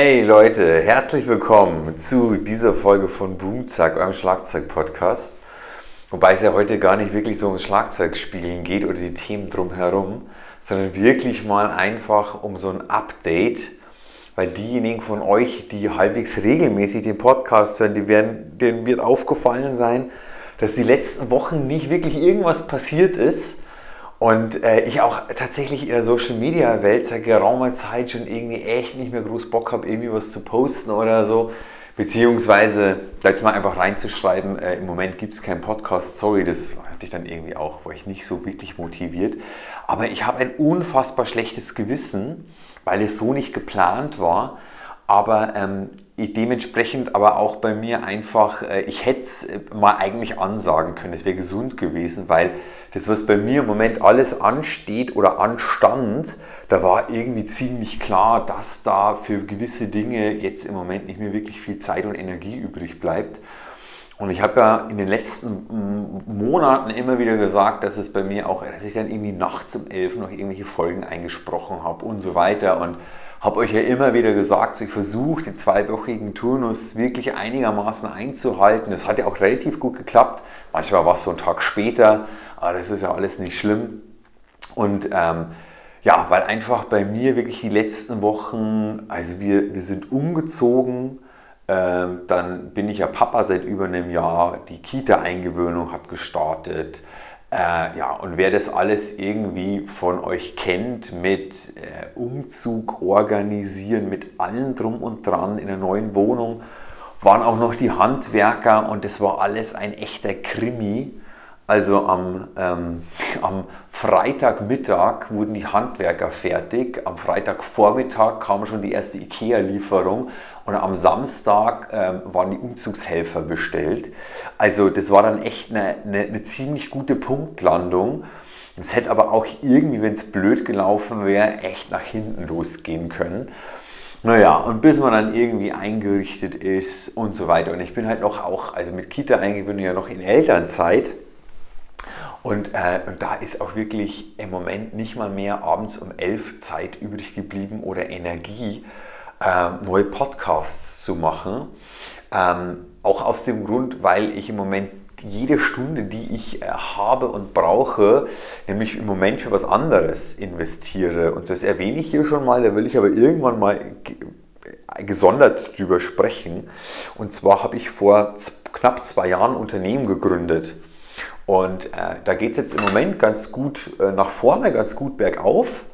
Hey Leute, herzlich willkommen zu dieser Folge von Boomzack, eurem Schlagzeug-Podcast. Wobei es ja heute gar nicht wirklich so ums Schlagzeugspielen geht oder die Themen drumherum, sondern wirklich mal einfach um so ein Update, weil diejenigen von euch, die halbwegs regelmäßig den Podcast hören, die werden, denen wird aufgefallen sein, dass die letzten Wochen nicht wirklich irgendwas passiert ist und äh, ich auch tatsächlich in der Social Media Welt seit geraumer Zeit schon irgendwie echt nicht mehr groß Bock habe, irgendwie was zu posten oder so. Beziehungsweise, da jetzt mal einfach reinzuschreiben, äh, im Moment gibt es keinen Podcast, sorry, das hatte ich dann irgendwie auch, war ich nicht so wirklich motiviert. Aber ich habe ein unfassbar schlechtes Gewissen, weil es so nicht geplant war. Aber ähm, dementsprechend aber auch bei mir einfach, äh, ich hätte es äh, mal eigentlich ansagen können, es wäre gesund gewesen, weil das, was bei mir im Moment alles ansteht oder anstand, da war irgendwie ziemlich klar, dass da für gewisse Dinge jetzt im Moment nicht mehr wirklich viel Zeit und Energie übrig bleibt. Und ich habe ja in den letzten Monaten immer wieder gesagt, dass es bei mir auch, dass ich dann irgendwie nachts um elf noch irgendwelche Folgen eingesprochen habe und so weiter. Und habe euch ja immer wieder gesagt, so ich versuche den zweiwöchigen Turnus wirklich einigermaßen einzuhalten. Das hat ja auch relativ gut geklappt. Manchmal war es so ein Tag später, aber das ist ja alles nicht schlimm. Und ähm, ja, weil einfach bei mir wirklich die letzten Wochen, also wir, wir sind umgezogen, dann bin ich ja Papa seit über einem Jahr, die Kita-Eingewöhnung hat gestartet. Äh, ja, und wer das alles irgendwie von euch kennt mit äh, Umzug organisieren, mit allem drum und dran in der neuen Wohnung, waren auch noch die Handwerker und das war alles ein echter Krimi. Also am, ähm, am Freitagmittag wurden die Handwerker fertig, am Freitagvormittag kam schon die erste IKEA-Lieferung und am Samstag ähm, waren die Umzugshelfer bestellt. Also das war dann echt eine, eine, eine ziemlich gute Punktlandung. Es hätte aber auch irgendwie, wenn es blöd gelaufen wäre, echt nach hinten losgehen können. Naja, und bis man dann irgendwie eingerichtet ist und so weiter. Und ich bin halt noch auch, also mit Kita eingewöhnt ja noch in Elternzeit. Und, äh, und da ist auch wirklich im Moment nicht mal mehr abends um elf Zeit übrig geblieben oder Energie, äh, neue Podcasts zu machen. Ähm, auch aus dem Grund, weil ich im Moment jede Stunde, die ich äh, habe und brauche, nämlich im Moment für was anderes investiere. Und das erwähne ich hier schon mal, da will ich aber irgendwann mal gesondert drüber sprechen. Und zwar habe ich vor knapp zwei Jahren ein Unternehmen gegründet. Und äh, da geht es jetzt im Moment ganz gut äh, nach vorne, ganz gut bergauf.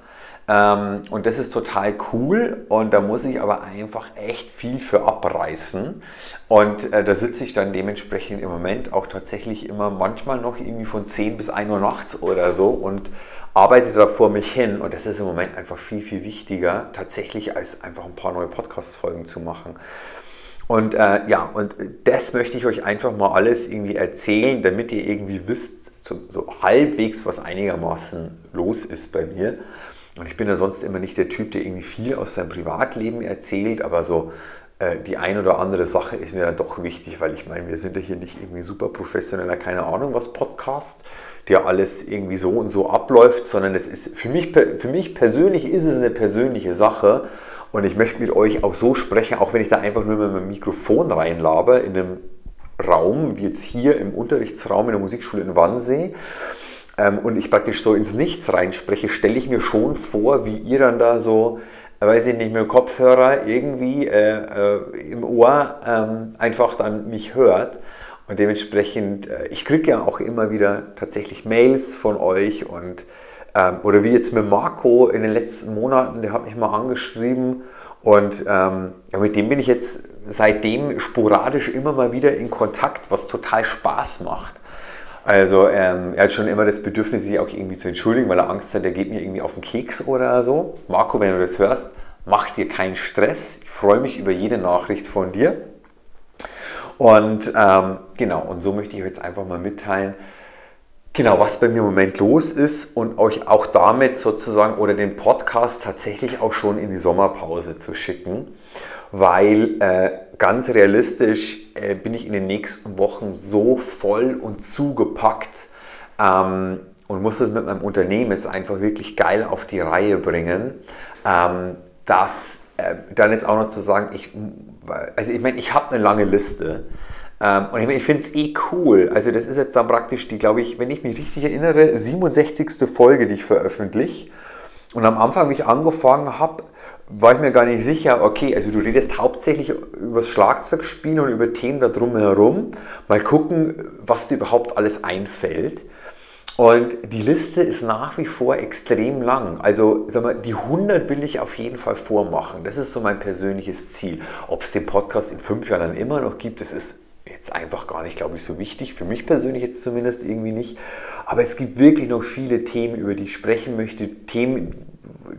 Ähm, und das ist total cool und da muss ich aber einfach echt viel für abreißen. Und äh, da sitze ich dann dementsprechend im Moment auch tatsächlich immer manchmal noch irgendwie von 10 bis 1 Uhr nachts oder so und arbeite da vor mich hin. Und das ist im Moment einfach viel, viel wichtiger tatsächlich als einfach ein paar neue Podcast-Folgen zu machen. Und äh, ja, und das möchte ich euch einfach mal alles irgendwie erzählen, damit ihr irgendwie wisst, so, so, halbwegs, was einigermaßen los ist bei mir. Und ich bin ja sonst immer nicht der Typ, der irgendwie viel aus seinem Privatleben erzählt, aber so äh, die ein oder andere Sache ist mir dann doch wichtig, weil ich meine, wir sind ja hier nicht irgendwie super professioneller, keine Ahnung was Podcast, der alles irgendwie so und so abläuft, sondern es ist für mich, für mich persönlich ist es eine persönliche Sache und ich möchte mit euch auch so sprechen, auch wenn ich da einfach nur mit meinem Mikrofon reinlabe, in einem Raum, wie jetzt hier im Unterrichtsraum in der Musikschule in Wannsee, ähm, und ich praktisch so ins Nichts reinspreche, stelle ich mir schon vor, wie ihr dann da so, äh, weiß ich nicht, mit dem Kopfhörer irgendwie äh, äh, im Ohr ähm, einfach dann mich hört. Und dementsprechend, äh, ich kriege ja auch immer wieder tatsächlich Mails von euch und ähm, oder wie jetzt mit Marco in den letzten Monaten, der hat mich mal angeschrieben und ähm, ja, mit dem bin ich jetzt seitdem sporadisch immer mal wieder in Kontakt, was total Spaß macht. Also ähm, er hat schon immer das Bedürfnis, sich auch irgendwie zu entschuldigen, weil er Angst hat, er geht mir irgendwie auf den Keks oder so. Marco, wenn du das hörst, mach dir keinen Stress. Ich freue mich über jede Nachricht von dir. Und ähm, genau, und so möchte ich euch jetzt einfach mal mitteilen, genau, was bei mir im Moment los ist und euch auch damit sozusagen oder den Podcast tatsächlich auch schon in die Sommerpause zu schicken, weil äh, ganz realistisch äh, bin ich in den nächsten Wochen so voll und zugepackt ähm, und muss es mit meinem Unternehmen jetzt einfach wirklich geil auf die Reihe bringen. Ähm, das äh, dann jetzt auch noch zu sagen, ich, also ich meine, ich habe eine lange Liste. Ähm, und ich, finde es eh cool. Also das ist jetzt dann praktisch die, glaube ich, wenn ich mich richtig erinnere, 67. Folge, die ich veröffentliche. Und am Anfang, wie ich angefangen habe, war ich mir gar nicht sicher, okay, also du redest hauptsächlich über das Schlagzeugspielen und über Themen da drumherum. Mal gucken, was dir überhaupt alles einfällt. Und die Liste ist nach wie vor extrem lang. Also sag mal, die 100 will ich auf jeden Fall vormachen. Das ist so mein persönliches Ziel. Ob es den Podcast in fünf Jahren dann immer noch gibt, das ist jetzt einfach gar nicht, glaube ich, so wichtig. Für mich persönlich jetzt zumindest irgendwie nicht. Aber es gibt wirklich noch viele Themen, über die ich sprechen möchte. Themen,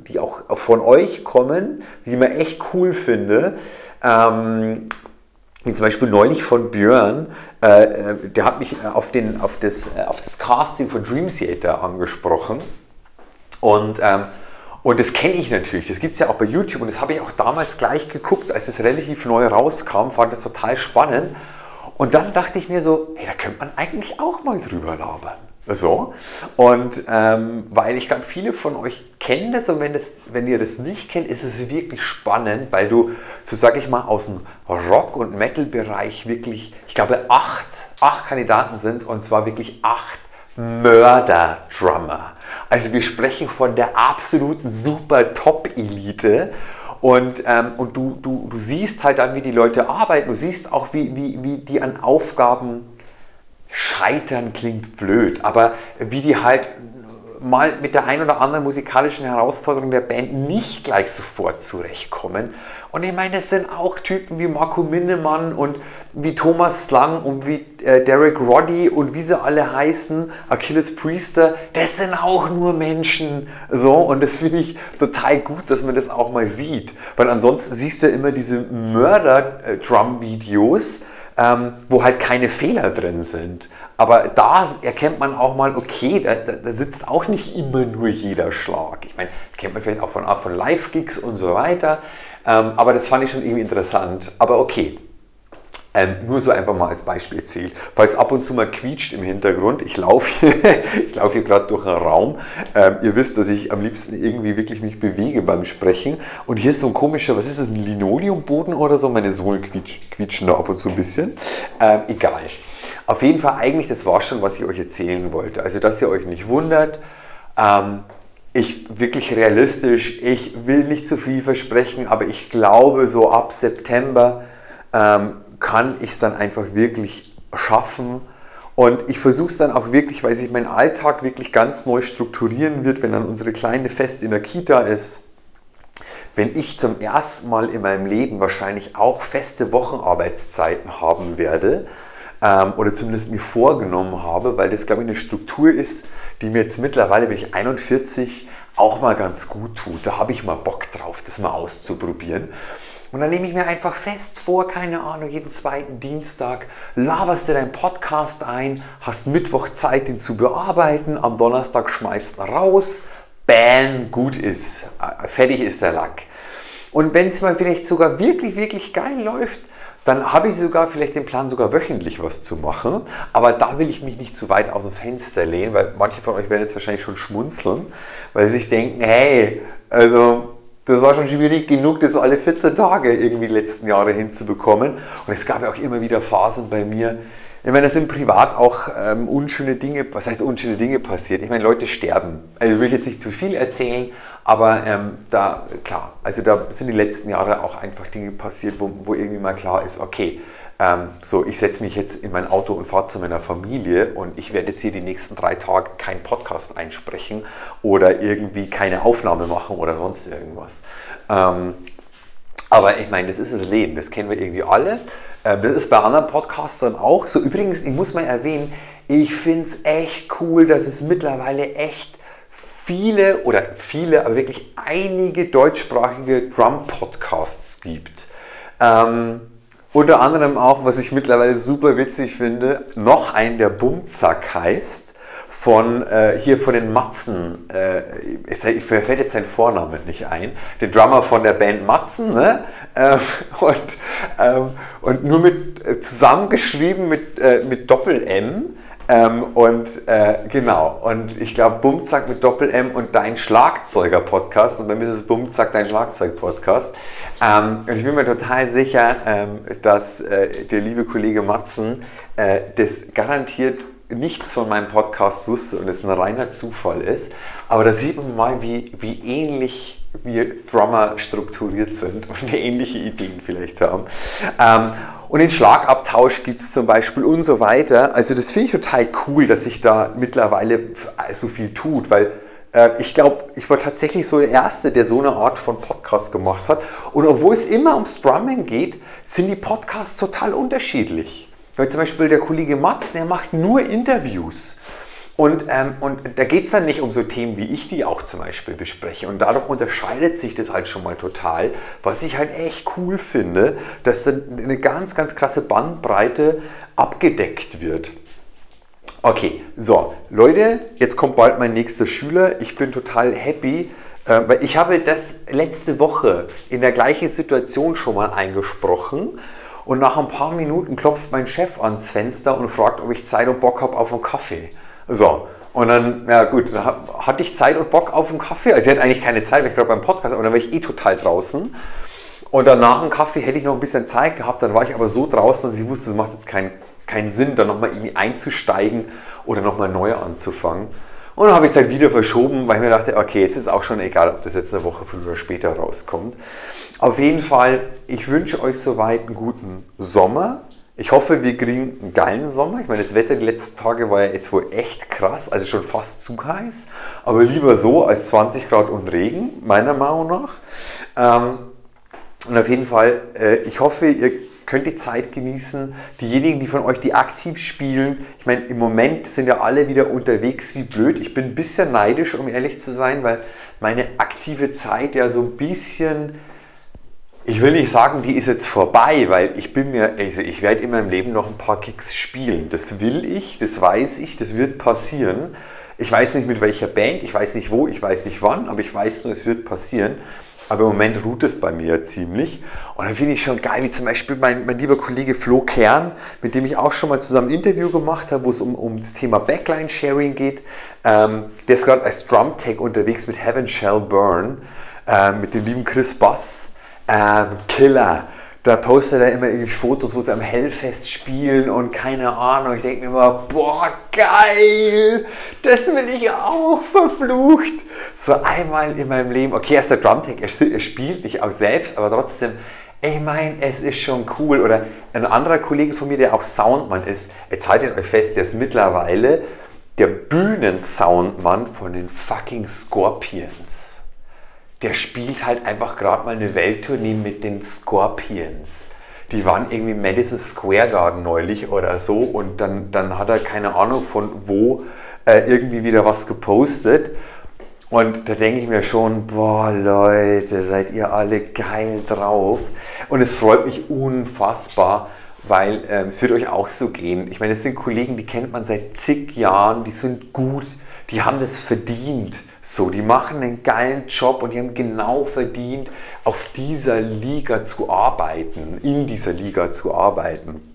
die auch von euch kommen, die mir echt cool finde. Ähm, wie zum Beispiel neulich von Björn, äh, äh der hat mich auf, den, auf, das, äh, auf das Casting von Dream Theater angesprochen. Und, ähm, und das kenne ich natürlich, das gibt es ja auch bei YouTube und das habe ich auch damals gleich geguckt, als es relativ neu rauskam, fand das total spannend. Und dann dachte ich mir so, hey, da könnte man eigentlich auch mal drüber labern. So. Und ähm, weil ich glaube, viele von euch kennen das und wenn, das, wenn ihr das nicht kennt, ist es wirklich spannend, weil du, so sage ich mal, aus dem Rock- und Metal-Bereich wirklich, ich glaube, acht, acht Kandidaten sind und zwar wirklich acht Mörder-Drummer. Also wir sprechen von der absoluten super Top-Elite und, ähm, und du, du, du siehst halt dann, wie die Leute arbeiten, du siehst auch, wie, wie, wie die an Aufgaben scheitern klingt blöd, aber wie die halt mal mit der ein oder anderen musikalischen Herausforderung der Band nicht gleich sofort zurechtkommen. Und ich meine, es sind auch Typen wie Marco Minnemann und wie Thomas Slang und wie äh, Derek Roddy und wie sie alle heißen, Achilles Priester, das sind auch nur Menschen. So, und das finde ich total gut, dass man das auch mal sieht. Weil ansonsten siehst du ja immer diese Mörder-Drum-Videos, ähm, wo halt keine Fehler drin sind. Aber da erkennt man auch mal, okay, da, da, sitzt auch nicht immer nur jeder Schlag. Ich meine, kennt man vielleicht auch von, von Live-Gigs und so weiter. Ähm, aber das fand ich schon irgendwie interessant. Aber okay, ähm, nur so einfach mal als Beispiel erzählt. Falls ab und zu mal quietscht im Hintergrund, ich laufe hier, lauf hier gerade durch einen Raum. Ähm, ihr wisst, dass ich am liebsten irgendwie wirklich mich bewege beim Sprechen. Und hier ist so ein komischer, was ist das, ein Linoleumboden oder so? Meine Sohlen quietsch, quietschen da ab und zu ein bisschen. Ähm, egal. Auf jeden Fall, eigentlich, das war schon, was ich euch erzählen wollte. Also, dass ihr euch nicht wundert. Ähm, ich wirklich realistisch, ich will nicht zu viel versprechen, aber ich glaube, so ab September ähm, kann ich es dann einfach wirklich schaffen. Und ich versuche es dann auch wirklich, weil sich mein Alltag wirklich ganz neu strukturieren wird, wenn dann unsere kleine Fest in der Kita ist. Wenn ich zum ersten Mal in meinem Leben wahrscheinlich auch feste Wochenarbeitszeiten haben werde, ähm, oder zumindest mir vorgenommen habe, weil das, glaube ich, eine Struktur ist, die mir jetzt mittlerweile, wenn ich 41, auch mal ganz gut tut. Da habe ich mal Bock drauf, das mal auszuprobieren. Und dann nehme ich mir einfach fest vor, keine Ahnung, jeden zweiten Dienstag laberst du deinen Podcast ein, hast Mittwoch Zeit, den zu bearbeiten, am Donnerstag schmeißt raus, bam, gut ist, äh, fertig ist der Lack. Und wenn es mal vielleicht sogar wirklich, wirklich geil läuft, dann habe ich sogar vielleicht den Plan, sogar wöchentlich was zu machen. Aber da will ich mich nicht zu weit aus dem Fenster lehnen, weil manche von euch werden jetzt wahrscheinlich schon schmunzeln, weil sie sich denken, hey, also das war schon schwierig genug, das alle 14 Tage irgendwie die letzten Jahre hinzubekommen. Und es gab ja auch immer wieder Phasen bei mir, ich meine, es sind privat auch ähm, unschöne Dinge, was heißt unschöne Dinge passiert? Ich meine, Leute sterben. Also will ich jetzt nicht zu viel erzählen, aber ähm, da, klar, also da sind die letzten Jahre auch einfach Dinge passiert, wo, wo irgendwie mal klar ist, okay, ähm, so, ich setze mich jetzt in mein Auto und fahre zu meiner Familie und ich werde jetzt hier die nächsten drei Tage keinen Podcast einsprechen oder irgendwie keine Aufnahme machen oder sonst irgendwas. Ähm, aber ich meine, das ist das Leben, das kennen wir irgendwie alle. Ähm, das ist bei anderen Podcastern auch so. Übrigens, ich muss mal erwähnen, ich finde es echt cool, dass es mittlerweile echt viele oder viele, aber wirklich einige deutschsprachige Drum-Podcasts gibt. Ähm, unter anderem auch, was ich mittlerweile super witzig finde, noch ein, der Bumzack heißt von äh, hier von den Matzen, äh, ich, ich fällt jetzt sein Vornamen nicht ein, den Drummer von der Band Matzen, ne? Ähm, und, ähm, und nur mit äh, zusammengeschrieben mit, äh, mit Doppel-M Ähm, und äh, genau, und ich glaube, Bumzack mit Doppel-M und dein Schlagzeuger-Podcast. Und bei mir ist es Bumzack, dein Schlagzeug-Podcast. Ähm, und ich bin mir total sicher, ähm, dass äh, der liebe Kollege Matzen äh, das garantiert nichts von meinem Podcast wusste und es ein reiner Zufall ist. Aber da sieht man mal, wie, wie ähnlich wir Drummer strukturiert sind und ähnliche Ideen vielleicht haben. Ähm, und den Schlagabtausch gibt es zum Beispiel und so weiter. Also das finde ich total cool, dass sich da mittlerweile so viel tut, weil äh, ich glaube, ich war tatsächlich so der Erste, der so eine Art von Podcast gemacht hat. Und obwohl es immer ums Drumming geht, sind die Podcasts total unterschiedlich. Weil zum Beispiel der Kollege Matz, der macht nur Interviews. Und, ähm, und da geht es dann nicht um so Themen, wie ich die auch zum Beispiel bespreche. Und dadurch unterscheidet sich das halt schon mal total, was ich halt echt cool finde, dass dann eine ganz, ganz krasse Bandbreite abgedeckt wird. Okay, so, Leute, jetzt kommt bald mein nächster Schüler. Ich bin total happy, äh, weil ich habe das letzte Woche in der gleichen Situation schon mal eingesprochen. Und nach ein paar Minuten klopft mein Chef ans Fenster und fragt, ob ich Zeit und Bock habe auf einen Kaffee. So, und dann, ja gut, da hatte ich Zeit und Bock auf einen Kaffee. Also ich hatte eigentlich keine Zeit, weil ich gerade beim Podcast, aber dann war ich eh total draußen. Und danach einen Kaffee hätte ich noch ein bisschen Zeit gehabt, dann war ich aber so draußen, dass ich wusste, es macht jetzt keinen keinen Sinn, da nochmal irgendwie einzusteigen oder nochmal neu anzufangen. Und dann habe ich es halt wieder verschoben, weil ich mir dachte, okay, jetzt ist auch schon egal, ob das jetzt eine Woche früher oder später rauskommt. Auf jeden Fall, ich wünsche euch soweit einen guten Sommer. Ich hoffe, wir kriegen einen geilen Sommer. Ich meine, das Wetter die letzten Tage war ja wohl echt krass, also schon fast zu heiß. Aber lieber so als 20 Grad und Regen, meiner Meinung nach. Ähm, und auf jeden Fall, äh, ich hoffe, ihr könnt die Zeit genießen. Diejenigen, die von euch, die aktiv spielen, ich meine, im Moment sind ja alle wieder unterwegs wie blöd. Ich bin ein bisschen neidisch, um ehrlich zu sein, weil meine aktive Zeit ja so ein bisschen ich will nicht sagen, die ist jetzt vorbei, weil ich bin mir, also ich werde in meinem Leben noch ein paar Kicks spielen. Das will ich, das weiß ich, das wird passieren. Ich weiß nicht mit welcher Band, ich weiß nicht wo, ich weiß nicht wann, aber ich weiß nur, es wird passieren. Aber im Moment ruht es bei mir ziemlich. Und dann finde ich schon geil, wie zum Beispiel mein, mein lieber Kollege Flo Kern, mit dem ich auch schon mal zusammen ein Interview gemacht habe, wo es um, um das Thema Backline-Sharing geht. Ähm, der ist gerade als Drum-Tech unterwegs mit Heaven Shall Burn, äh, mit dem lieben Chris Bass ähm, Killer. Da postet er immer irgendwie Fotos, wo sie am Hellfest spielen und keine Ahnung. Ich denke mir immer, boah, geil, das will ich auch, verflucht. So einmal in meinem Leben, okay, er ist der Drumtech, er spielt nicht auch selbst, aber trotzdem, ich meine, es ist schon cool. Oder ein anderer Kollege von mir, der auch Soundmann ist, jetzt haltet euch fest, der ist mittlerweile der Bühnensoundmann von den fucking Scorpions der spielt halt einfach gerade mal eine Welttournee mit den Scorpions. Die waren irgendwie Madison Square Garden neulich oder so und dann, dann hat er keine Ahnung von wo äh, irgendwie wieder was gepostet. Und da denke ich mir schon, boah Leute, seid ihr alle geil drauf. Und es freut mich unfassbar, weil ähm, es wird euch auch so gehen. Ich meine, es sind Kollegen, die kennt man seit zig Jahren, die sind gut, die haben das verdient. So, die machen einen geilen Job und die haben genau verdient, auf dieser Liga zu arbeiten, in dieser Liga zu arbeiten.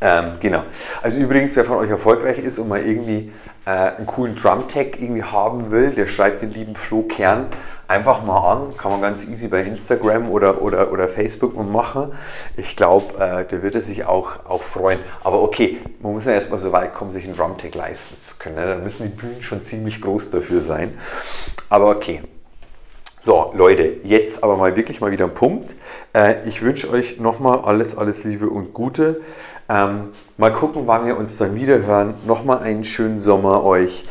Ähm, genau. Also übrigens, wer von euch erfolgreich ist und mal irgendwie äh, einen coolen Drum-Tag irgendwie haben will, der schreibt den lieben Flo Kern einfach mal an. Kann man ganz easy bei Instagram oder, oder, oder Facebook mal machen. Ich glaube, äh, der wird sich auch, auch freuen. Aber okay, man muss ja erstmal so weit kommen, sich einen Drum-Tag leisten zu können. Ne? Dann müssen die Bühnen schon ziemlich groß dafür sein. Aber okay. So, Leute, jetzt aber mal wirklich mal wieder ein Punkt. Äh, ich wünsche euch nochmal alles, alles Liebe und Gute. Ähm, mal gucken, wann wir uns dann wieder hören. Nochmal einen schönen Sommer euch.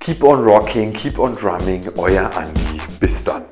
Keep on rocking, keep on drumming, euer Andi. Bis dann.